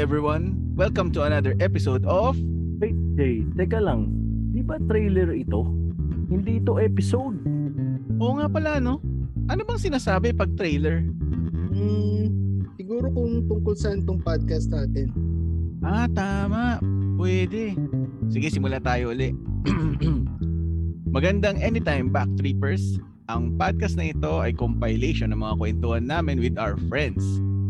everyone. Welcome to another episode of Wait, Jay, teka lang. Di ba trailer ito? Hindi ito episode. Oo nga pala no. Ano bang sinasabi pag trailer? Hmm, siguro kung tungkol saan tong podcast natin. Ah, tama. Pwede. Sige, simula tayo uli. Magandang anytime back trippers. Ang podcast na ito ay compilation ng mga kwentuhan namin with our friends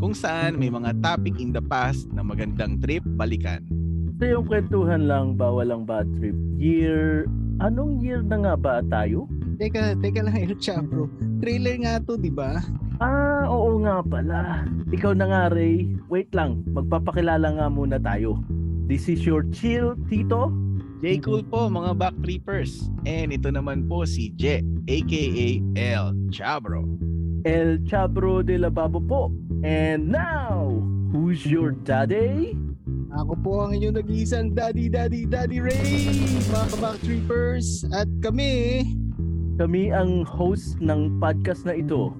kung saan may mga topic in the past na magandang trip balikan. Ito yung kwentuhan lang, bawal ang bad trip. Year... Anong year na nga ba tayo? Teka, teka lang El bro. Trailer nga to, di ba? Ah, oo nga pala. Ikaw na nga, Ray. Wait lang, magpapakilala nga muna tayo. This is your chill, Tito. J. Cool po mga back trippers. And ito naman po si Je, aka El Chabro. El Chabro de la Babo po. And now, who's your daddy? Ako po ang inyong nag-iisang Daddy, Daddy, Daddy Ray! Mga kabak trippers! At kami... Kami ang host ng podcast na ito.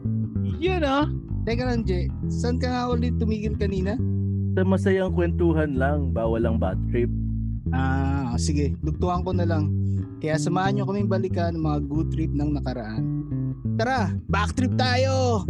Yan ah. Teka lang, Je. Saan ka nga ulit tumigil kanina? Sa masayang kwentuhan lang, bawal ang bad trip. Ah, sige. Dugtuhan ko na lang. Kaya samahan nyo kaming balikan ng mga good trip ng nakaraan. Tara, back trip tayo!